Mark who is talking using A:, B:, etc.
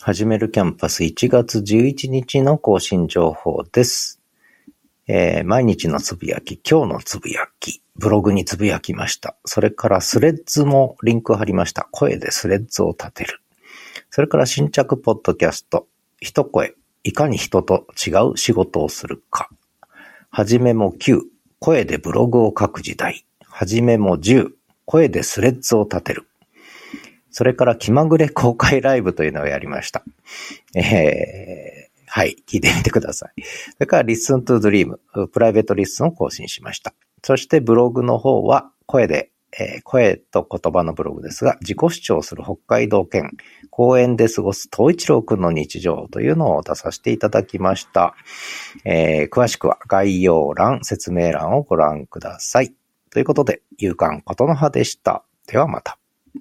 A: 始めるキャンパス1月11日の更新情報です。えー毎日のつぶやき、今日のつぶやき、ブログにつぶやきました。それからスレッズもリンク貼りました。声でスレッズを立てる。それから新着ポッドキャスト、一声、いかに人と違う仕事をするか。はじめも9、声でブログを書く時代。はじめも10、声でスレッズを立てる。それから気まぐれ公開ライブというのをやりました。えー、はい、聞いてみてください。それから Listen to Dream、プライベートリッスンを更新しました。そしてブログの方は声で、えー声と言葉のブログですが、自己主張する北海道県、公園で過ごす東一郎くんの日常というのを出させていただきました。えー詳しくは概要欄、説明欄をご覧ください。ということで、勇敢ことの葉でした。ではまた。